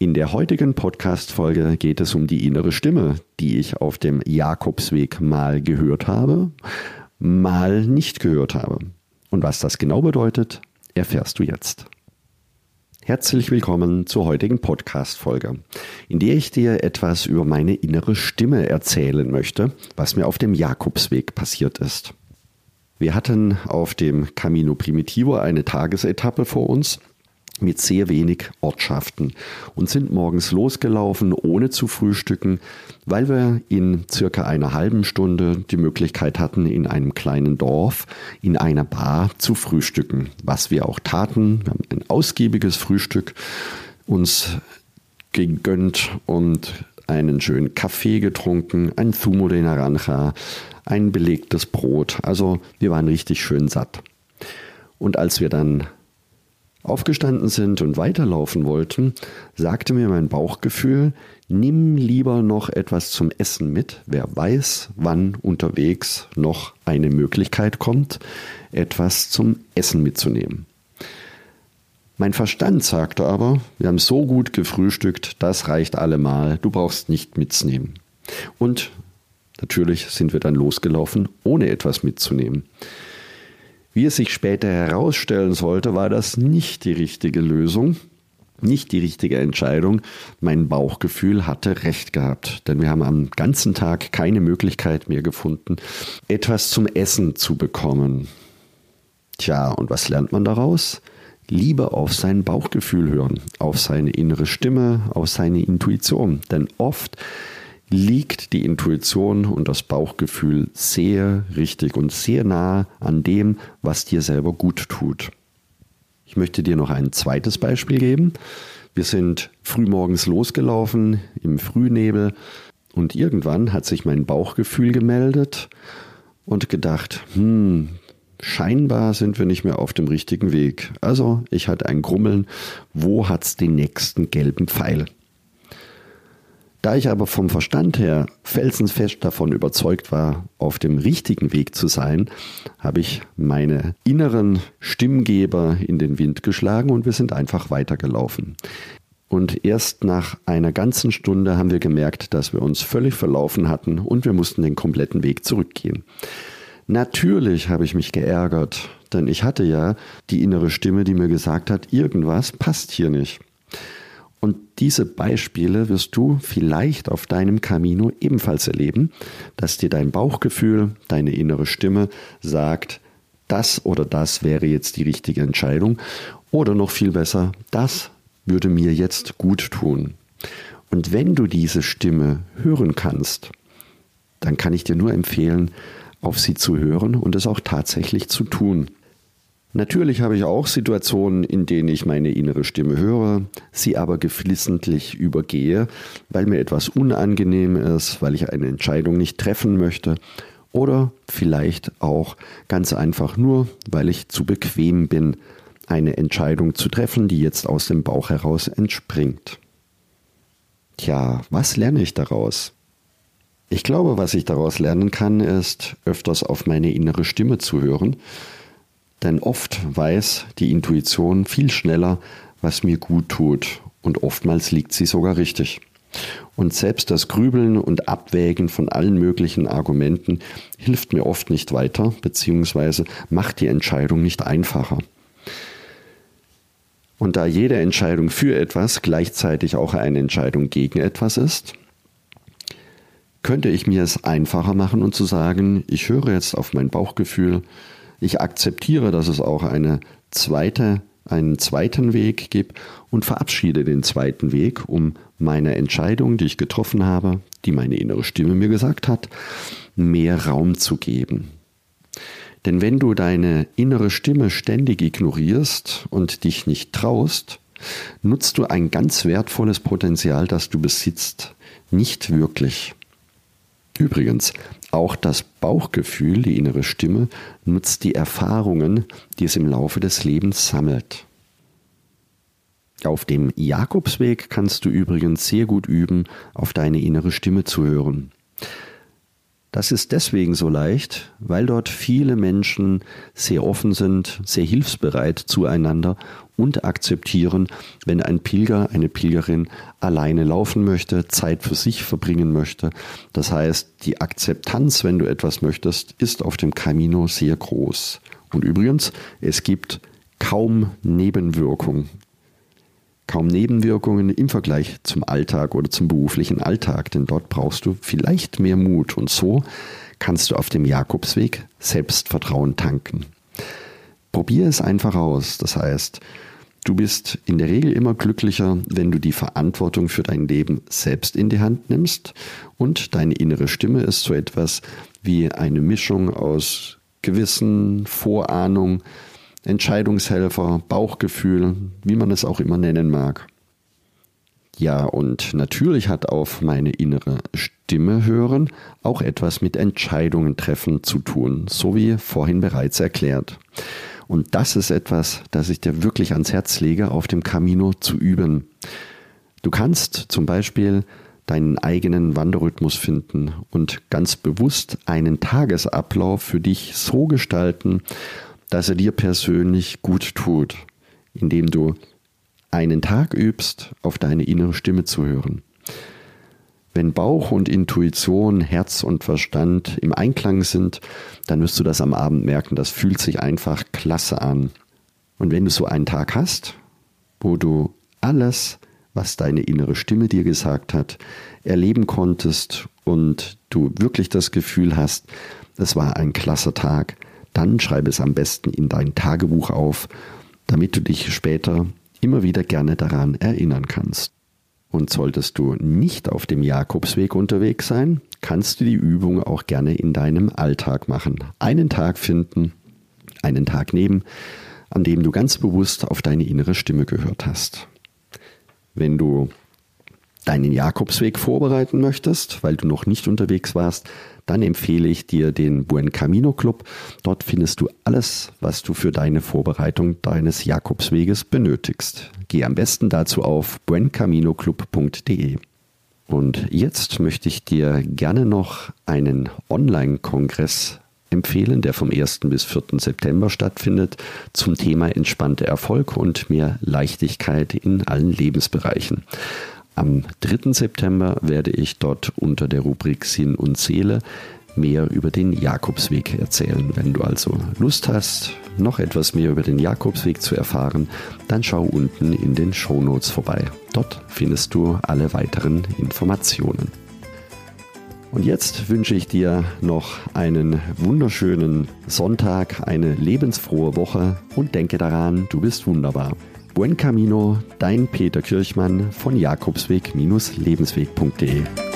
In der heutigen Podcast-Folge geht es um die innere Stimme, die ich auf dem Jakobsweg mal gehört habe, mal nicht gehört habe. Und was das genau bedeutet, erfährst du jetzt. Herzlich willkommen zur heutigen Podcast-Folge, in der ich dir etwas über meine innere Stimme erzählen möchte, was mir auf dem Jakobsweg passiert ist. Wir hatten auf dem Camino Primitivo eine Tagesetappe vor uns mit sehr wenig Ortschaften und sind morgens losgelaufen, ohne zu frühstücken, weil wir in circa einer halben Stunde die Möglichkeit hatten, in einem kleinen Dorf in einer Bar zu frühstücken, was wir auch taten. Wir haben ein ausgiebiges Frühstück uns gegönnt und einen schönen Kaffee getrunken, ein Zumo de Naranja, ein belegtes Brot. Also wir waren richtig schön satt. Und als wir dann aufgestanden sind und weiterlaufen wollten, sagte mir mein Bauchgefühl, nimm lieber noch etwas zum Essen mit. Wer weiß, wann unterwegs noch eine Möglichkeit kommt, etwas zum Essen mitzunehmen. Mein Verstand sagte aber, wir haben so gut gefrühstückt, das reicht allemal, du brauchst nicht mitzunehmen. Und natürlich sind wir dann losgelaufen, ohne etwas mitzunehmen. Wie es sich später herausstellen sollte, war das nicht die richtige Lösung, nicht die richtige Entscheidung. Mein Bauchgefühl hatte recht gehabt, denn wir haben am ganzen Tag keine Möglichkeit mehr gefunden, etwas zum Essen zu bekommen. Tja, und was lernt man daraus? Lieber auf sein Bauchgefühl hören, auf seine innere Stimme, auf seine Intuition. Denn oft liegt die Intuition und das Bauchgefühl sehr richtig und sehr nah an dem, was dir selber gut tut. Ich möchte dir noch ein zweites Beispiel geben. Wir sind frühmorgens losgelaufen im Frühnebel und irgendwann hat sich mein Bauchgefühl gemeldet und gedacht, hm, scheinbar sind wir nicht mehr auf dem richtigen Weg. Also ich hatte ein Grummeln, wo hat's den nächsten gelben Pfeil? Da ich aber vom Verstand her felsenfest davon überzeugt war, auf dem richtigen Weg zu sein, habe ich meine inneren Stimmgeber in den Wind geschlagen und wir sind einfach weitergelaufen. Und erst nach einer ganzen Stunde haben wir gemerkt, dass wir uns völlig verlaufen hatten und wir mussten den kompletten Weg zurückgehen. Natürlich habe ich mich geärgert, denn ich hatte ja die innere Stimme, die mir gesagt hat, irgendwas passt hier nicht. Und diese Beispiele wirst du vielleicht auf deinem Camino ebenfalls erleben, dass dir dein Bauchgefühl, deine innere Stimme sagt, das oder das wäre jetzt die richtige Entscheidung oder noch viel besser, das würde mir jetzt gut tun. Und wenn du diese Stimme hören kannst, dann kann ich dir nur empfehlen, auf sie zu hören und es auch tatsächlich zu tun. Natürlich habe ich auch Situationen, in denen ich meine innere Stimme höre, sie aber geflissentlich übergehe, weil mir etwas unangenehm ist, weil ich eine Entscheidung nicht treffen möchte oder vielleicht auch ganz einfach nur, weil ich zu bequem bin, eine Entscheidung zu treffen, die jetzt aus dem Bauch heraus entspringt. Tja, was lerne ich daraus? Ich glaube, was ich daraus lernen kann, ist öfters auf meine innere Stimme zu hören, denn oft weiß die Intuition viel schneller, was mir gut tut. Und oftmals liegt sie sogar richtig. Und selbst das Grübeln und Abwägen von allen möglichen Argumenten hilft mir oft nicht weiter, beziehungsweise macht die Entscheidung nicht einfacher. Und da jede Entscheidung für etwas gleichzeitig auch eine Entscheidung gegen etwas ist, könnte ich mir es einfacher machen und zu sagen, ich höre jetzt auf mein Bauchgefühl, ich akzeptiere, dass es auch eine zweite, einen zweiten Weg gibt und verabschiede den zweiten Weg, um meine Entscheidung, die ich getroffen habe, die meine innere Stimme mir gesagt hat, mehr Raum zu geben. Denn wenn du deine innere Stimme ständig ignorierst und dich nicht traust, nutzt du ein ganz wertvolles Potenzial, das du besitzt, nicht wirklich. Übrigens, auch das Bauchgefühl, die innere Stimme, nutzt die Erfahrungen, die es im Laufe des Lebens sammelt. Auf dem Jakobsweg kannst du übrigens sehr gut üben, auf deine innere Stimme zu hören. Das ist deswegen so leicht, weil dort viele Menschen sehr offen sind, sehr hilfsbereit zueinander und akzeptieren, wenn ein Pilger, eine Pilgerin alleine laufen möchte, Zeit für sich verbringen möchte. Das heißt, die Akzeptanz, wenn du etwas möchtest, ist auf dem Camino sehr groß. Und übrigens, es gibt kaum Nebenwirkungen kaum Nebenwirkungen im Vergleich zum Alltag oder zum beruflichen Alltag, denn dort brauchst du vielleicht mehr Mut und so kannst du auf dem Jakobsweg Selbstvertrauen tanken. Probier es einfach aus, das heißt, du bist in der Regel immer glücklicher, wenn du die Verantwortung für dein Leben selbst in die Hand nimmst und deine innere Stimme ist so etwas wie eine Mischung aus Gewissen, Vorahnung, Entscheidungshelfer, Bauchgefühl, wie man es auch immer nennen mag. Ja, und natürlich hat auf meine innere Stimme hören auch etwas mit Entscheidungen treffen zu tun, so wie vorhin bereits erklärt. Und das ist etwas, das ich dir wirklich ans Herz lege, auf dem Camino zu üben. Du kannst zum Beispiel deinen eigenen Wanderrhythmus finden und ganz bewusst einen Tagesablauf für dich so gestalten, dass er dir persönlich gut tut, indem du einen Tag übst, auf deine innere Stimme zu hören. Wenn Bauch und Intuition, Herz und Verstand im Einklang sind, dann wirst du das am Abend merken. Das fühlt sich einfach klasse an. Und wenn du so einen Tag hast, wo du alles, was deine innere Stimme dir gesagt hat, erleben konntest und du wirklich das Gefühl hast, es war ein klasse Tag, dann schreibe es am besten in dein Tagebuch auf, damit du dich später immer wieder gerne daran erinnern kannst. Und solltest du nicht auf dem Jakobsweg unterwegs sein, kannst du die Übung auch gerne in deinem Alltag machen. Einen Tag finden, einen Tag nehmen, an dem du ganz bewusst auf deine innere Stimme gehört hast. Wenn du deinen Jakobsweg vorbereiten möchtest, weil du noch nicht unterwegs warst, dann empfehle ich dir den Buen Camino Club. Dort findest du alles, was du für deine Vorbereitung deines Jakobsweges benötigst. Geh am besten dazu auf buencaminoclub.de. Und jetzt möchte ich dir gerne noch einen Online-Kongress empfehlen, der vom 1. bis 4. September stattfindet, zum Thema entspannter Erfolg und mehr Leichtigkeit in allen Lebensbereichen. Am 3. September werde ich dort unter der Rubrik Sinn und Seele mehr über den Jakobsweg erzählen. Wenn du also Lust hast, noch etwas mehr über den Jakobsweg zu erfahren, dann schau unten in den Show Notes vorbei. Dort findest du alle weiteren Informationen. Und jetzt wünsche ich dir noch einen wunderschönen Sonntag, eine lebensfrohe Woche und denke daran, du bist wunderbar. Buen Camino, dein Peter Kirchmann von Jakobsweg-lebensweg.de.